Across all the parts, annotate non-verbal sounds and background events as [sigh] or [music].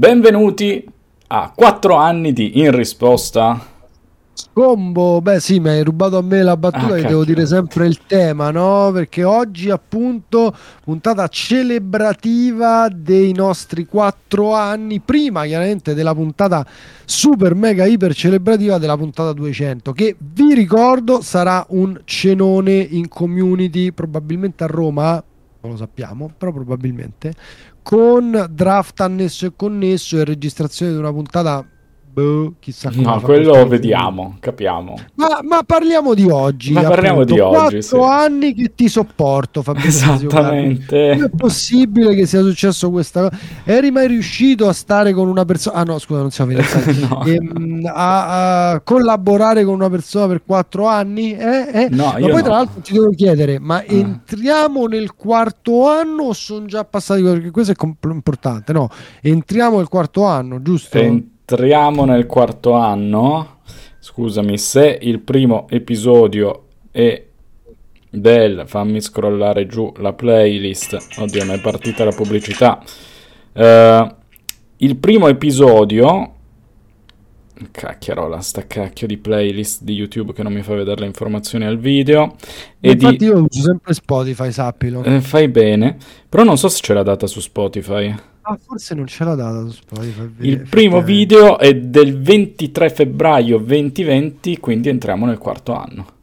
Benvenuti a 4 anni di In Risposta. Combo, beh sì, mi hai rubato a me la battuta Ah, che devo dire sempre il tema, no? Perché oggi appunto puntata celebrativa dei nostri quattro anni, prima chiaramente della puntata super mega iper celebrativa della puntata 200, che vi ricordo sarà un cenone in community, probabilmente a Roma, non lo sappiamo, però probabilmente, con draft annesso e connesso e registrazione di una puntata... Boh, chissà come No, quello vediamo, capiamo. ma, ma parliamo di oggi. Ma parliamo appunto. di oggi, Quattro sì. anni che ti sopporto, Fabrizio. Esattamente. Come è possibile che sia successo questa cosa? Eri mai riuscito a stare con una persona? Ah, no, scusa, non siamo fidanzati. [laughs] No. Ehm, a, a collaborare con una persona per quattro anni? Eh? Eh? No, Ma poi, no. tra l'altro, ti devo chiedere: ma Ah. entriamo nel quarto anno o sono già passati? Perché questo è comp- importante, no? Entriamo nel quarto anno, giusto? Entriamo nel quarto anno. Scusami, se il primo episodio è del... Fammi scrollare giù la playlist. Oddio, mi è partita la pubblicità. Eh, il primo episodio... Cacchiarola, sta cacchio di playlist di YouTube che non mi fa vedere le informazioni al video. E Infatti, di... io uso sempre Spotify, sappilo. Eh, fai bene, però non so se c'è la data su Spotify. Ah, forse non ce l'ha data su Spotify. Il primo video è del 23 febbraio 2020, quindi entriamo nel quarto anno.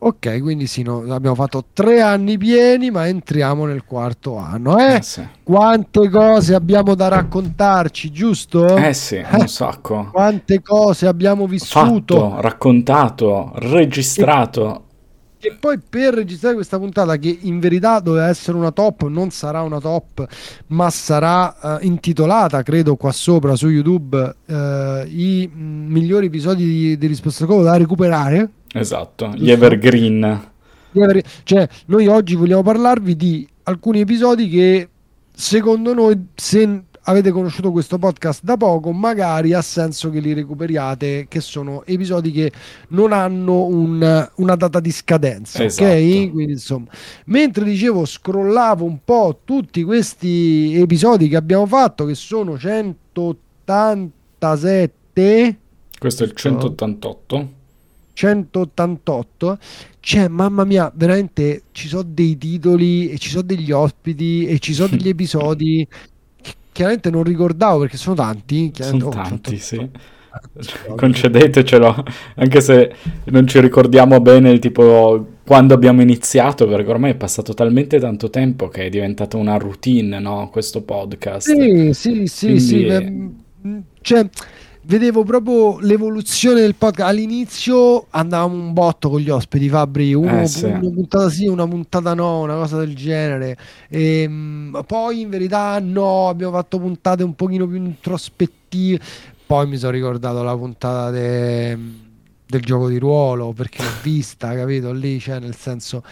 Ok, quindi sì, no, abbiamo fatto tre anni pieni, ma entriamo nel quarto anno. Eh, Eh sì, quante cose abbiamo da raccontarci, giusto? eh sì, un sacco. Quante cose abbiamo vissuto. Fatto, raccontato, registrato. E poi per registrare questa puntata, che in verità doveva essere una top, non sarà una top, ma sarà eh, intitolata, credo, qua sopra su YouTube, eh, i mm, migliori episodi di, di Risposta al Covo da recuperare. Esatto, gli evergreen. di avere- cioè, noi oggi vogliamo parlarvi di alcuni episodi che secondo noi, se avete conosciuto questo podcast da poco, magari ha senso che li recuperiate, che sono episodi che non hanno un- una data di scadenza, Esatto. ok? Quindi insomma, mentre dicevo, scrollavo un po' tutti questi episodi che abbiamo fatto, che sono 187 Questo è il 188. 188 cioè mamma mia veramente ci sono dei titoli e ci sono degli ospiti e ci sono degli [laughs] episodi chiaramente non ricordavo perché sono tanti Sono oh, tanti, 188. sì. [laughs] Concedetecelo, anche se non ci ricordiamo bene il tipo quando abbiamo iniziato, perché ormai è passato talmente tanto tempo che è diventata una routine, no? Questo podcast. sì sì sì Quindi- sì beh, mm, cioè vedevo proprio l'evoluzione del podcast. All'inizio andavamo un botto con gli ospiti Fabri uno, Eh, sì. una puntata sì una puntata no una cosa del genere. Ehm, poi in verità no abbiamo fatto puntate un pochino più introspettive. Poi mi sono ricordato la puntata de- del gioco di ruolo perché l'ho vista capito? Lì cioè nel senso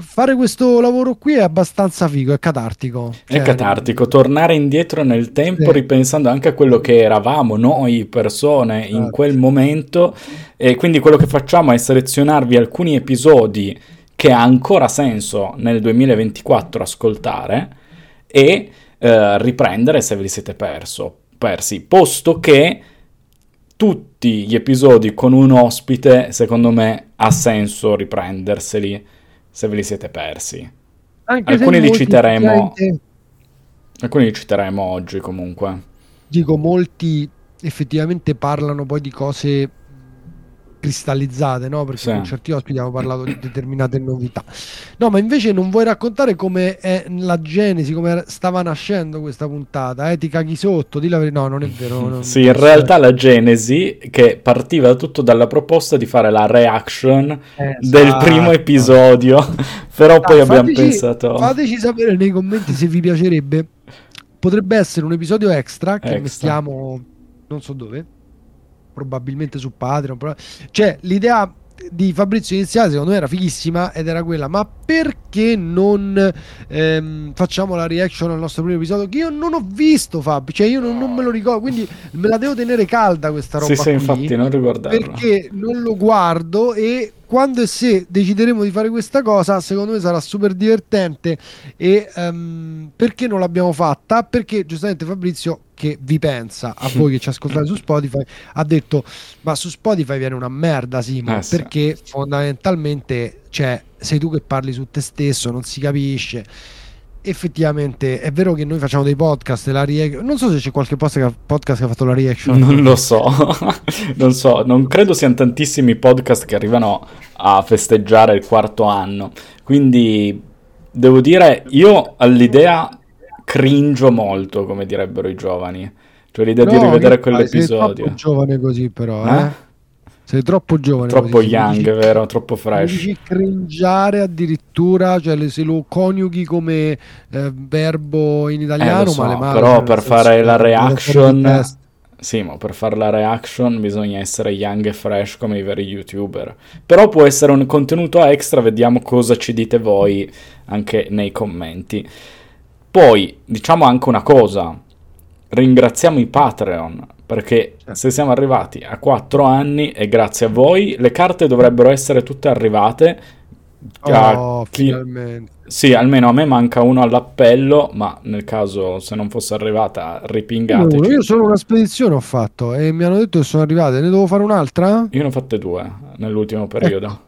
fare questo lavoro qui è abbastanza figo è catartico È Cioè, catartico tornare indietro nel tempo Sì. ripensando anche a quello che eravamo noi persone in Esatto. quel momento e quindi quello che facciamo è selezionarvi alcuni episodi che ha ancora senso nel 2024 ascoltare e eh, riprendere se ve li siete perso, persi, posto che tutti gli episodi con un ospite secondo me ha senso riprenderseli se ve li siete persi. Anche Alcuni li citeremo. effettivamente- Alcuni li citeremo oggi comunque. dico molti effettivamente parlano poi di cose cristallizzate, no? Perché Sì. con certi ospiti abbiamo parlato di determinate novità. No, ma invece non vuoi raccontare come è la genesi, come stava nascendo questa puntata, eh? Ti caghi sotto, di la verità. No, non è vero. non- Sì, in realtà la genesi che partiva tutto dalla proposta di fare la reaction del Esatto. primo episodio, [laughs] però poi Ah, abbiamo fateci- pensato Fateci sapere nei commenti se vi piacerebbe. Potrebbe essere un episodio extra che Extra. mettiamo non so dove, probabilmente su Patreon. prob- Cioè, l'idea di Fabrizio iniziale secondo me era fighissima ed era quella, ma perché non ehm, facciamo la reaction al nostro primo episodio che io non ho visto Fabio, cioè io non, non me lo ricordo, quindi me la devo tenere calda questa roba Sì, sì, infatti non ricordarlo. perché non lo guardo e quando e se decideremo di fare questa cosa, secondo me sarà super divertente. E ehm, perché non l'abbiamo fatta? Perché giustamente Fabrizio che vi pensa, a voi che ci ascoltate su Spotify, ha detto ma su Spotify viene una merda Simo, Eh, sì. perché fondamentalmente cioè, sei tu che parli su te stesso, non si capisce. Effettivamente è vero che noi facciamo dei podcast, e la rea- non so se c'è qualche podcast che, podcast che ha fatto la reaction. Non lo so, [laughs] non so, non credo siano tantissimi podcast che arrivano a festeggiare il quarto anno. Quindi devo dire, io all'idea cringio molto, come direbbero i giovani. Cioè l'idea di No, rivedere che fai? Sei quell'episodio. troppo giovane così però, Eh? eh? Sei troppo giovane Troppo così. Young, dici- vero? Troppo fresh. dici cringiare addirittura, cioè se lo coniughi come eh, verbo in Eh, italiano, lo so, male male. però per fare la di reaction, sì, ma per fare la reaction bisogna essere young e fresh come i veri youtuber. Però può essere un contenuto extra, vediamo cosa ci dite voi anche nei commenti. Poi diciamo anche una cosa, ringraziamo i Patreon perché se siamo arrivati a 4 anni e grazie a voi le carte dovrebbero essere tutte arrivate. Oh, chi- finalmente. Sì, almeno a me manca uno all'appello, ma nel caso se non fosse arrivata, Uno, ripingateci. Io solo una spedizione ho fatto e mi hanno detto che sono arrivate. Ne devo fare un'altra? Io ne ho fatte due nell'ultimo periodo.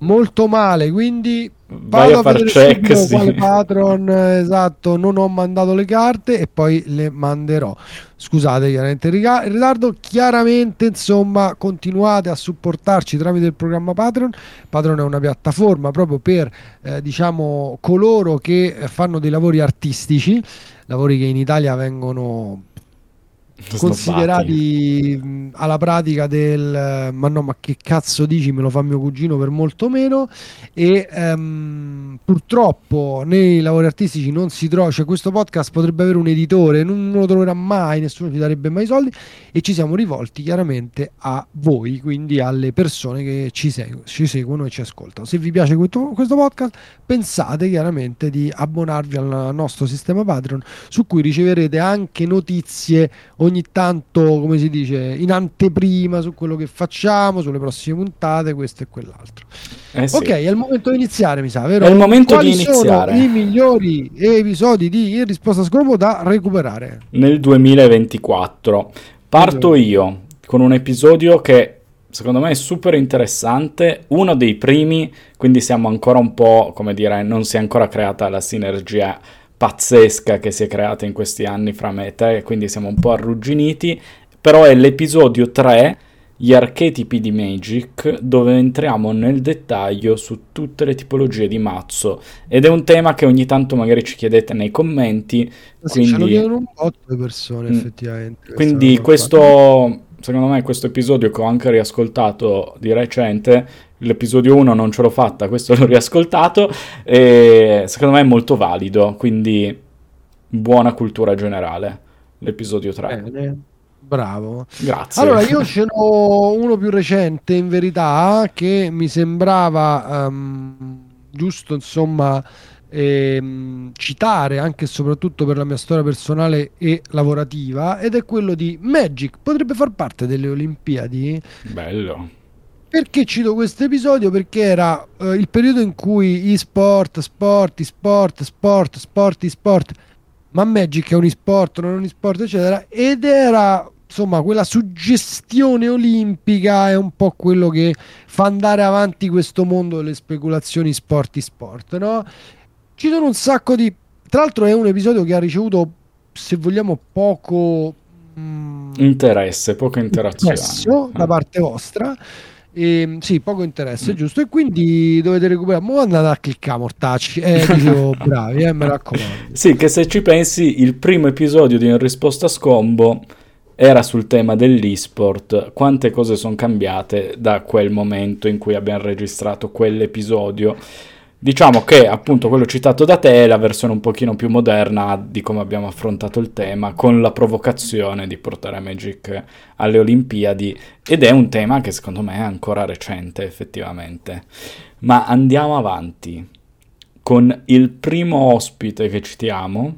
Molto male, quindi Vai vado a far vedere check, sì. quale patron esatto non ho mandato le carte e poi le manderò scusate chiaramente il ritardo chiaramente insomma continuate a supportarci tramite il programma Patreon Patreon è una piattaforma proprio per eh, diciamo coloro che eh, fanno dei lavori artistici lavori che in Italia vengono. Considerati alla pratica del ma no ma che cazzo dici? Me lo fa mio cugino per molto meno. E ehm, purtroppo nei lavori artistici non si trova cioè questo podcast potrebbe avere un editore non lo troverà mai nessuno ci darebbe mai soldi. E ci siamo rivolti chiaramente a voi quindi alle persone che ci, segu- ci seguono e ci ascoltano. Se vi piace questo, questo podcast pensate chiaramente di abbonarvi al nostro sistema Patreon su cui riceverete anche notizie ogni tanto, come si dice, in anteprima su quello che facciamo, sulle prossime puntate, questo e quell'altro. Eh sì. Ok, è il momento di iniziare, mi sa, vero? È il momento Quali di iniziare. sono i migliori episodi di In risposta a scopo da recuperare? Nel 2024 parto io con un episodio che secondo me è super interessante, uno dei primi, quindi siamo ancora un po', come dire, non si è ancora creata la sinergia pazzesca che si è creata in questi anni fra me e te, quindi siamo un po' arrugginiti, però è l'episodio 3, gli archetipi di Magic, dove entriamo nel dettaglio su tutte le tipologie di mazzo ed è un tema che ogni tanto magari ci chiedete nei commenti, Sì, ce quindi- chiedono un po' le persone, Mm. effettivamente. quindi questo, secondo me, questo episodio che ho anche riascoltato di recente, l'episodio 1 non ce l'ho fatta, questo [laughs] l'ho riascoltato, e secondo me è molto valido, quindi buona cultura generale, l'episodio 3. Bene, bravo. Grazie. Allora, io ce n'ho uno più recente, in verità, che mi sembrava ehm, giusto, insomma, ehm, citare anche e soprattutto per la mia storia personale e lavorativa, ed è quello di Magic. Potrebbe far parte delle Olimpiadi? Bello. Perché cito questo episodio? Perché era eh, il periodo in cui e-sport, sport, e-sport, sport, sport, e-sport, ma Magic è un e-sport, non è un e-sport, eccetera, ed era insomma quella suggestione olimpica è un po' quello che fa andare avanti questo mondo delle speculazioni sport e-sport, no? Ci sono un sacco di... Tra l'altro è un episodio che ha ricevuto, se vogliamo, poco... mm, Interesse, poca interazione. da Eh. parte vostra. E, sì, poco interesse, giusto. E quindi dovete recuperare. Ma andate a cliccare, mortacci. Eh, dicevo, [laughs] bravi, eh, mi raccomando. Sì, che se ci pensi, il primo episodio di In risposta a scombo era sul tema dell'esport, quante cose sono cambiate da quel momento in cui abbiamo registrato quell'episodio. Diciamo che appunto quello citato da te è la versione un pochino più moderna di come abbiamo affrontato il tema, con la provocazione di portare Magic alle Olimpiadi ed è un tema che secondo me è ancora recente effettivamente. Ma andiamo avanti con il primo ospite che citiamo,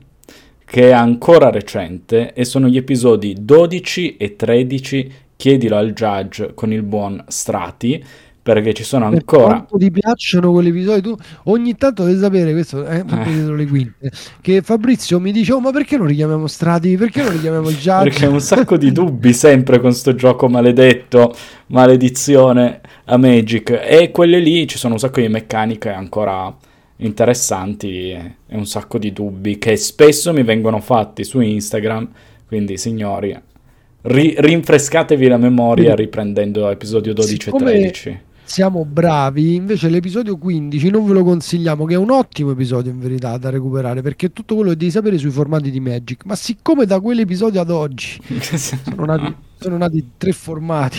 che è ancora recente, e sono gli episodi 12 e 13, chiedilo al judge con il buon Strati, perché ci sono ancora... quanto ti piacciono quegli episodi, tu ogni tanto devi sapere, questo è Eh. dietro le quinte, che Fabrizio mi dice, oh ma perché non li chiamiamo strati? Perché non li chiamiamo judge? Perché un sacco di dubbi sempre con sto gioco maledetto, maledizione a Magic. E quelle lì ci sono un sacco di meccaniche ancora interessanti e un sacco di dubbi che spesso mi vengono fatti su Instagram. Quindi, signori, ri- rinfrescatevi la memoria riprendendo episodio 12 Siccome- e 13. Siamo bravi, invece l'episodio 15 non ve lo consigliamo, che è un ottimo episodio in verità da recuperare, perché è tutto quello che devi sapere sui formati di Magic, ma siccome da quell'episodio ad oggi [laughs] sono nati, sono nati tre formati,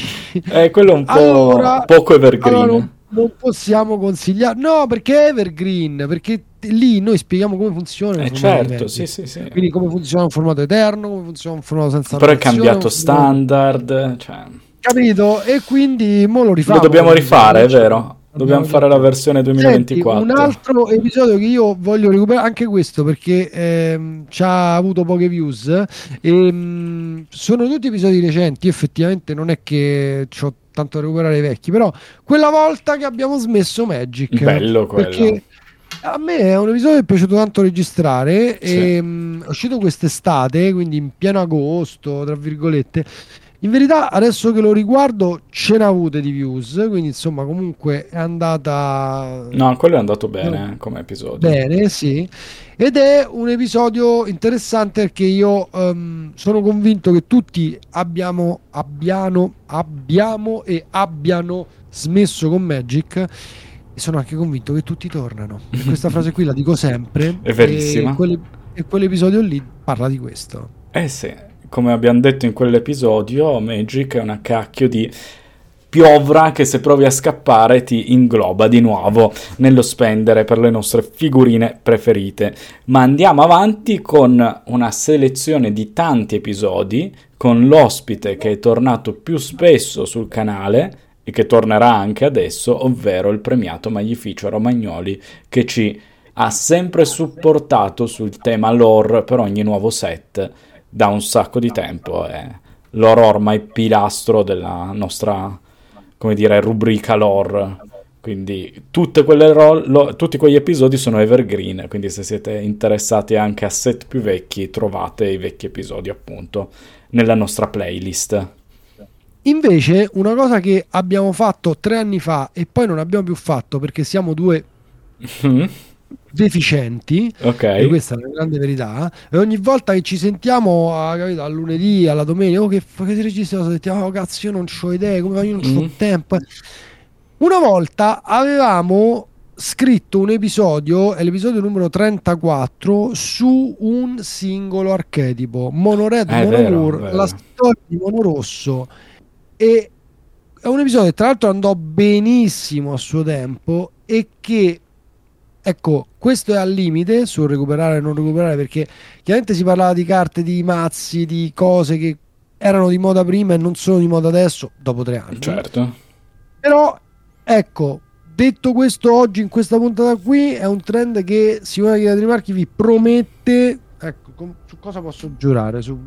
Eh, quello è un po' Allora- poco evergreen. allora non, non possiamo consigliare, no perché è Evergreen, perché lì noi spieghiamo come funziona Eh, certo, sì, sì, sì. Quindi come funziona un formato eterno, come funziona un formato senza Però è cambiato standard, cioè... Capito? E quindi mo lo rifamo. Lo dobbiamo rifare, è vero? Dobbiamo fare la versione Senti, 2024. un altro episodio che io voglio recuperare, anche questo perché ehm, ci ha avuto poche views. ehm, sono tutti episodi recenti, effettivamente non è che ho tanto da recuperare i vecchi, però quella volta che abbiamo smesso Magic. Bello quello. Perché a me è un episodio che è piaciuto tanto registrare. Sì. E, è uscito quest'estate, quindi in pieno agosto, tra virgolette. In verità, adesso che lo riguardo, ce n'ha avute di views. Quindi, insomma, comunque è andata No, quello è andato bene eh, come episodio. bene, sì. Ed è un episodio interessante perché io ehm, sono convinto che tutti abbiamo, abbiano, abbiamo e abbiano smesso con Magic. E sono anche convinto che tutti tornano. E questa frase qui la dico sempre. [laughs] È verissima. E, quelle- e quell'episodio lì parla di questo. Eh sì, come abbiamo detto in quell'episodio, Magic è una cacchio di piovra che se provi a scappare ti ingloba di nuovo nello spendere per le nostre figurine preferite. Ma andiamo avanti con una selezione di tanti episodi, con l'ospite che è tornato più spesso sul canale e che tornerà anche adesso, ovvero il premiato Magnificio Romagnoli che ci ha sempre supportato sul tema lore per ogni nuovo set da un sacco di tempo. È lore ormai pilastro della nostra, come dire, rubrica lore. Quindi tutte quelle ro- lo- tutti quegli episodi sono evergreen, quindi se siete interessati anche a set più vecchi trovate i vecchi episodi appunto nella nostra playlist. Invece, una cosa che abbiamo fatto tre anni fa e poi non abbiamo più fatto perché siamo due Deficienti. E ok. questa è una grande verità. E ogni volta che ci sentiamo, a, capito, al lunedì, alla domenica, oh, che, che si registra, cosa sentiamo, oh, cazzo, io non ho idee, come io non ho Mm. tempo. Una volta avevamo scritto un episodio, è l'episodio numero 34, su un singolo archetipo, Monored, Ah, vero. la storia di Monorosso. E è un episodio che tra l'altro andò benissimo a suo tempo e che Ecco, questo è al limite sul recuperare e non recuperare perché chiaramente si parlava di carte, di mazzi, di cose che erano di moda prima e non sono di moda adesso, dopo tre anni. Certo. Però, ecco, detto questo oggi in questa puntata qui è un trend che Simone Chiedri Marchi vi promette, ecco, com- su cosa posso giurare? Su-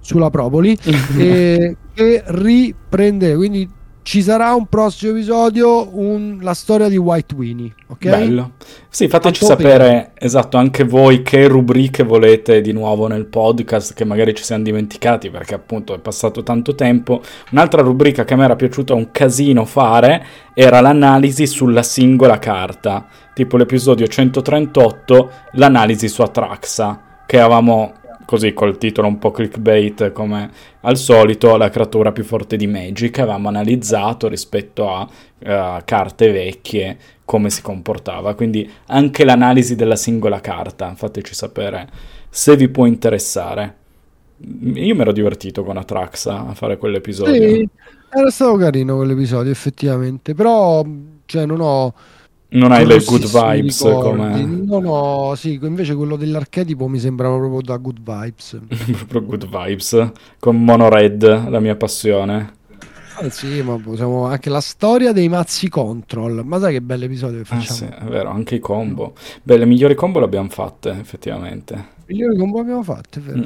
sulla Propoli, [laughs] eh, che riprendere. Quindi ci sarà un prossimo episodio, un- la storia di White Winnie, ok? Bello. Sì, fateci sapere, esatto, anche voi che rubriche volete di nuovo nel podcast, che magari ci siamo dimenticati perché appunto è passato tanto tempo. Un'altra rubrica che a me era piaciuta un casino fare era l'analisi sulla singola carta, tipo l'episodio 138, l'analisi su Atraxa, che avevamo così col titolo un po' clickbait come al solito, la creatura più forte di Magic, avevamo analizzato rispetto a eh, carte vecchie come si comportava, quindi anche l'analisi della singola carta, fateci sapere se vi può interessare. Io mi ero divertito con Atraxa a fare quell'episodio. Sì, era stato carino quell'episodio, effettivamente. Però, cioè, non ho. Non hai le good vibes come Non ho, sì, invece quello dell'archetipo mi sembrava proprio da good vibes. [laughs] proprio good vibes con Mono Red, la mia passione. Eh sì, ma possiamo anche la storia dei mazzi control. Ma sai che bell'episodio che Ah, facciamo? sì, è vero, anche i combo. Beh, le migliori combo le abbiamo fatte, effettivamente. Migliori combo abbiamo fatto, è vero. Mm.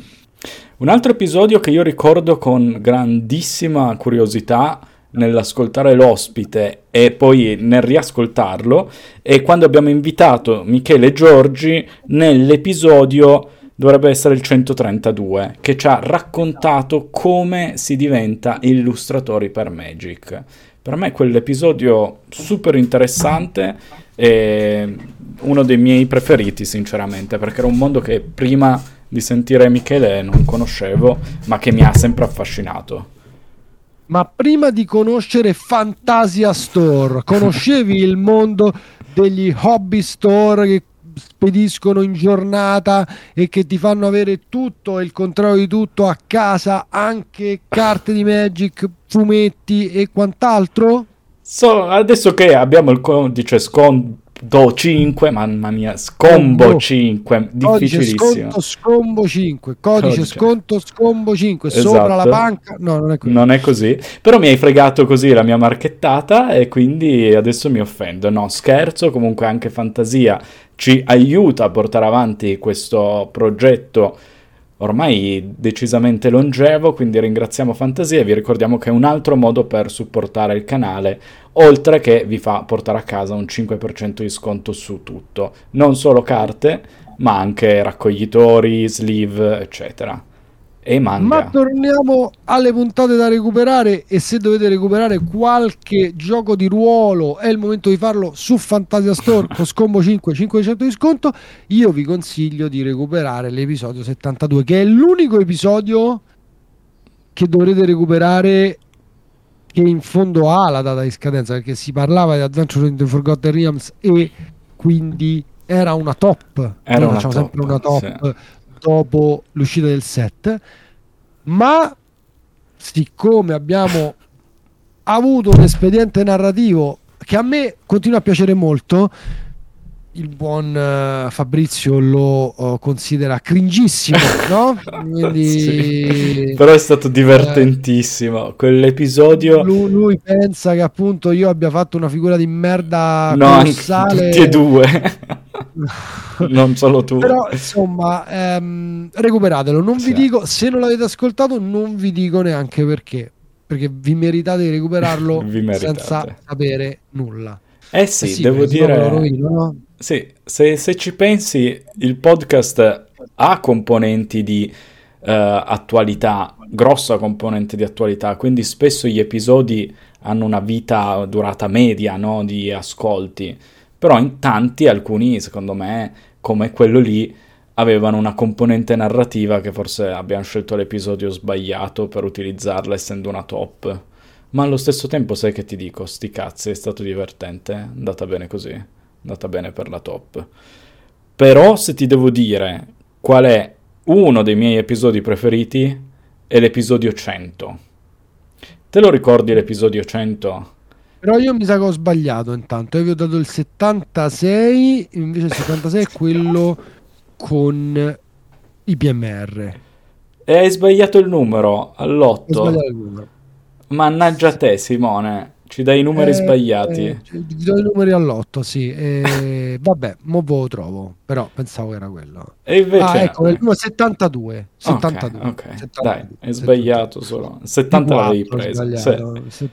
Un altro episodio che io ricordo con grandissima curiosità nell'ascoltare l'ospite e poi nel riascoltarlo è quando abbiamo invitato Michele Giorgi nell'episodio dovrebbe essere il 132 che ci ha raccontato come si diventa illustratori per Magic. Per me quell'episodio super interessante e uno dei miei preferiti sinceramente perché era un mondo che prima di sentire Michele non conoscevo ma che mi ha sempre affascinato. Ma prima di conoscere Fantasia Store, [laughs] conoscevi il mondo degli hobby store che spediscono in giornata e che ti fanno avere tutto e il contrario di tutto a casa, anche carte di Magic, fumetti e quant'altro? So, adesso che abbiamo il codice sconto 5, mamma mia, scombo Combo. 5, difficilissimo. Codice sconto scombo 5, codice, codice. sconto scombo 5, esatto. sopra la banca, no non è così. Non è così, però mi hai fregato così la mia marchettata e quindi adesso mi offendo, no scherzo, comunque anche fantasia ci aiuta a portare avanti questo progetto ormai decisamente longevo, quindi ringraziamo Fantasia e vi ricordiamo che è un altro modo per supportare il canale, oltre che vi fa portare a casa un 5% di sconto su tutto, non solo carte, ma anche raccoglitori, sleeve, eccetera e manga. Ma torniamo alle puntate da recuperare e se dovete recuperare qualche gioco di ruolo è il momento di farlo su Fantasia Store con Scombo 5 500 di sconto. Io vi consiglio di recuperare l'episodio 72 che è l'unico episodio che dovrete recuperare che in fondo ha la data di scadenza perché si parlava di Adventure in the Forgotten Realms e quindi era una top. Era Noi una facciamo top, sempre una top. sì dopo l'uscita del set, ma siccome abbiamo avuto un espediente narrativo che a me continua a piacere molto, il buon uh, Fabrizio lo uh, considera cringissimo, [laughs] no? Quindi, sì, però è stato divertentissimo. Eh, Quell'episodio. Lui, lui, pensa che appunto io abbia fatto una figura di merda no, colossale. tutti e due. [laughs] non solo tu. Però insomma, ehm, recuperatelo. Non sì. vi dico, se non l'avete ascoltato, non vi dico neanche perché. Perché vi meritate di recuperarlo [laughs] senza sapere nulla. Eh sì, eh sì devo dire... Rovino, no? Sì, se, se, ci pensi, il podcast ha componenti di uh, attualità, grossa componente di attualità, quindi spesso gli episodi hanno una vita durata media no? di ascolti, però in tanti, alcuni secondo me, come quello lì, avevano una componente narrativa che forse abbiamo scelto l'episodio sbagliato per utilizzarla essendo una top. Ma allo stesso tempo sai che ti dico, sti cazzi, è stato divertente, è andata bene così, è andata bene per la top. Però se ti devo dire qual è uno dei miei episodi preferiti, è l'episodio 100. Te lo ricordi l'episodio 100? Però io mi sa che ho sbagliato intanto, io vi ho dato il 76, invece il 76 è [laughs] quello con i PMR. E hai sbagliato il numero all'8. Mannaggia te, Simone. Ci dai i numeri eh, sbagliati. Eh, ti do i numeri all'otto, sì. E, [laughs] vabbè, mo lo trovo. Però pensavo che era quello. E invece... Ah, ecco, il numero 72. 72. Ok, okay. 72, dai, è sbagliato 72. solo. 70 l'avevi preso. Sì.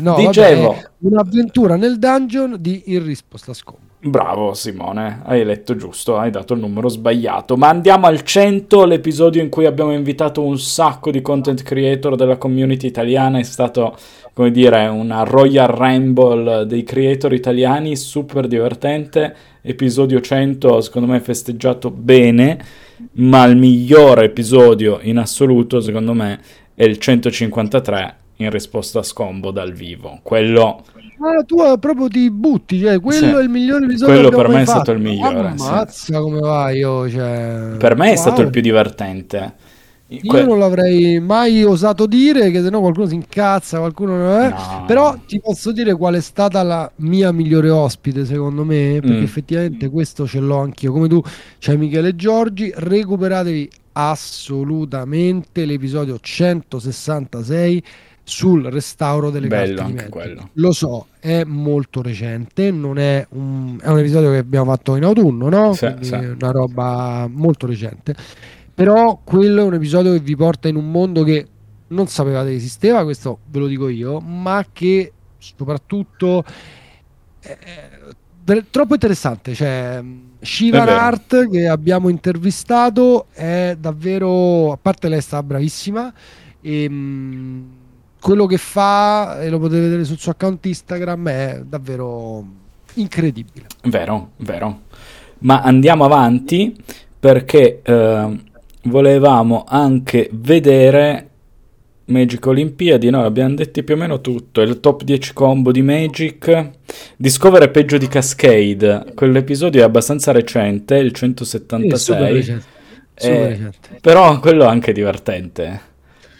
No, Dicevo... Vabbè, un'avventura nel dungeon di In risposta scombo. Bravo Simone, hai letto giusto, hai dato il numero sbagliato. Ma andiamo al 100, l'episodio in cui abbiamo invitato un sacco di content creator della community italiana. È stato, come dire, una Royal Rumble dei creator italiani, super divertente. Episodio 100, secondo me, festeggiato bene. Ma il migliore episodio in assoluto, secondo me, è il 153 in risposta a Scombo dal vivo. Quello Ah, tu proprio ti butti, cioè, quello sì. è il migliore episodio. Quello per me è stato il migliore. Ammazza sì. come va io, cioè... Per me è wow. stato il più divertente. Io non l'avrei mai osato dire, che sennò qualcuno si incazza, qualcuno non è. No. Però ti posso dire qual è stata la mia migliore ospite, secondo me, perché mm. effettivamente questo ce l'ho anch'io. Come tu, c'è Michele Giorgi, recuperatevi assolutamente l'episodio 166 sul restauro delle Bello carte quello. Lo so, è molto recente, non è un, è un episodio che abbiamo fatto in autunno, no? Sì, sì. una roba molto recente. Però quello è un episodio che vi porta in un mondo che non sapevate che esisteva, questo ve lo dico io, ma che soprattutto è, è troppo interessante. Cioè, Shiva Art che abbiamo intervistato è davvero, a parte lei sta bravissima, e, mh, quello che fa, e lo potete vedere sul suo account Instagram, è davvero incredibile. Vero, vero. Ma andiamo avanti perché eh, volevamo anche vedere Magic Olimpiadi, no, abbiamo detto più o meno tutto, il top 10 combo di Magic, Discover è peggio di Cascade, quell'episodio è abbastanza recente, il 176, super recente. Super eh, recente. però quello è anche divertente.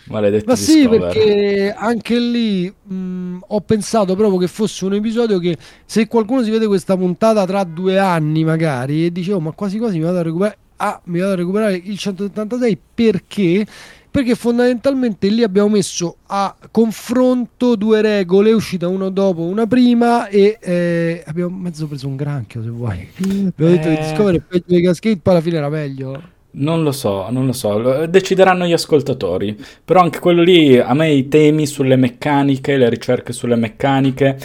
Maledetto Ma sì, Discover. perché anche lì mh, ho pensato proprio che fosse un episodio che se qualcuno si vede questa puntata tra due anni magari e dicevo oh, ma quasi quasi mi vado a recuperare, ah, mi vado a recuperare il 176 perché perché fondamentalmente lì abbiamo messo a confronto due regole, uscita una dopo, una prima e eh, abbiamo mezzo preso un granchio se vuoi. abbiamo detto che Discovery è peggio di Cascade, poi alla fine era meglio. Non lo so, non lo so, decideranno gli ascoltatori, però anche quello lì, a me i temi sulle meccaniche, le ricerche sulle meccaniche,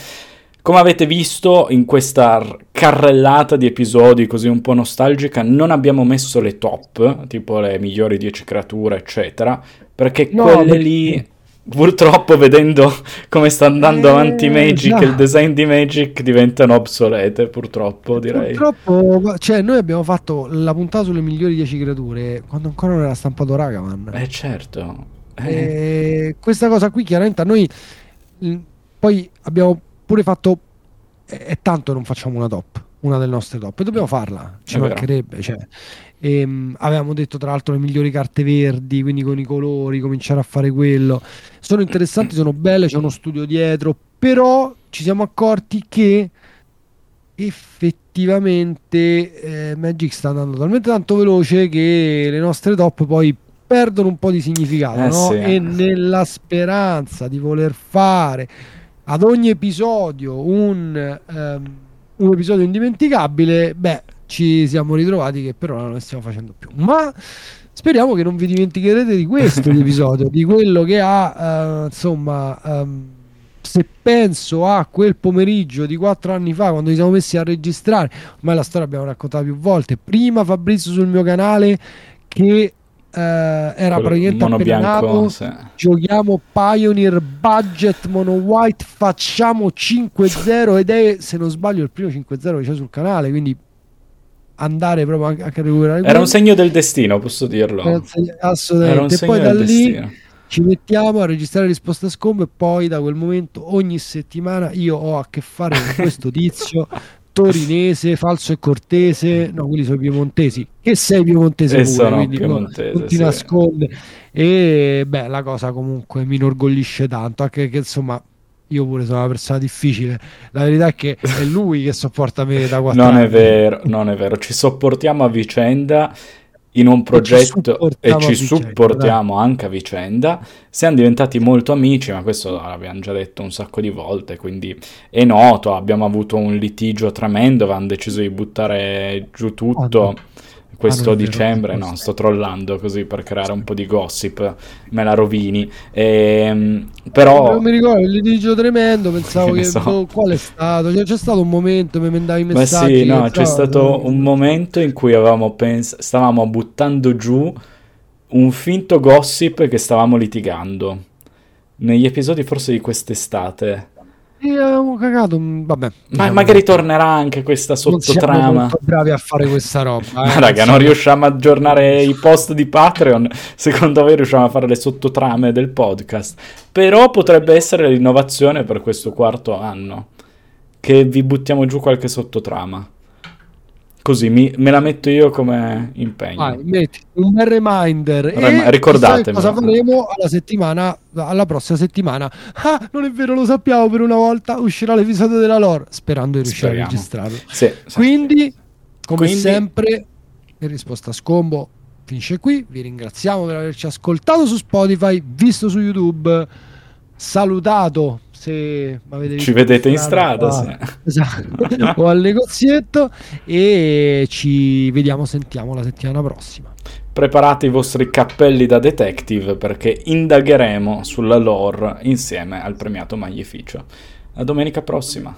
come avete visto in questa carrellata di episodi così un po' nostalgica, non abbiamo messo le top, tipo le migliori 10 creature, eccetera, perché no, quelle lì purtroppo vedendo come sta andando eh, avanti Magic, no. il design di Magic diventano obsolete, purtroppo direi. Purtroppo, cioè noi abbiamo fatto la puntata sulle migliori 10 creature quando ancora non era stampato Ragavan. Eh certo. Eh. questa cosa qui chiaramente a noi poi abbiamo pure fatto è tanto non facciamo una top una delle nostre top e dobbiamo farla ci mancherebbe cioè. E, um, avevamo detto tra l'altro le migliori carte verdi quindi con i colori cominciare a fare quello sono interessanti sono belle c'è uno studio dietro però ci siamo accorti che effettivamente eh, Magic sta andando talmente tanto veloce che le nostre top poi perdono un po' di significato eh, no? sì. e nella speranza di voler fare ad ogni episodio un, um, un episodio indimenticabile, beh, ci siamo ritrovati che però non ne stiamo facendo più. Ma speriamo che non vi dimenticherete di questo [laughs] episodio, di quello che ha, uh, insomma, um, se penso a quel pomeriggio di quattro anni fa, quando ci siamo messi a registrare, ormai la storia abbiamo raccontato più volte, prima Fabrizio sul mio canale che Uh, era Quello, praticamente appena nato, giochiamo Pioneer Budget Mono White facciamo 5-0 ed è se non sbaglio il primo 5-0 che c'è sul canale quindi andare proprio anche, a recuperare era un segno del destino posso dirlo assolutamente e poi da lì destino. ci mettiamo a registrare risposta a scombo e poi da quel momento ogni settimana io ho a che fare con [laughs] questo tizio torinese, falso e cortese, no, quelli sono i piemontesi, che sei piemontese e pure, quindi piemontese, non ti sì. nasconde. E beh, la cosa comunque mi inorgoglisce tanto, anche che insomma io pure sono una persona difficile. La verità è che è lui che sopporta me da quattro non anni. Non è vero, non è vero. Ci sopportiamo a vicenda in un progetto e ci, ci supportiamo anche a vicenda. Siamo diventati molto amici, ma questo l'abbiamo già detto un sacco di volte, quindi è noto. Abbiamo avuto un litigio tremendo, avevamo deciso di buttare giù tutto. Oh, questo ah, dicembre, no, sto trollando così per creare un po' di gossip, me la rovini. E, ehm, però... Non mi ricordo, il litigio tremendo, pensavo [laughs] che... So. Boh, qual è stato? C'è, c'è, stato un momento, mi mandavi messaggi. Ma sì, no, c'è stato un momento in cui avevamo pens- stavamo buttando giù un finto gossip che stavamo litigando. Negli episodi forse di quest'estate. E avevamo cagato, mm, vabbè. Ma magari tornerà anche questa sottotrama. Bravi a fare questa roba. Eh? Ma raga, non riusciamo a aggiornare i post di Patreon. Secondo me riusciamo a fare le sottotrame del podcast. Però potrebbe essere l'innovazione per questo quarto anno. Che vi buttiamo giù qualche sottotrama. Così mi, me la metto io come impegno. Vai, metti un bel reminder. Rem- e ricordatemi. Cosa faremo alla settimana, alla prossima settimana? Ah, non è vero, lo sappiamo per una volta. Uscirà l'episodio della lore. Sperando di riuscire Speriamo. a registrarlo. Sì, Quindi, come Quindi... sempre, in risposta a scombo finisce qui. Vi ringraziamo per averci ascoltato su Spotify, visto su YouTube, salutato se ci vedete in strada, in strada sì. [laughs] esatto. [laughs] o al negozietto e ci vediamo, sentiamo la settimana prossima. preparate i vostri cappelli da detective perché indagheremo sulla lore insieme al premiato Maglificio. A domenica prossima.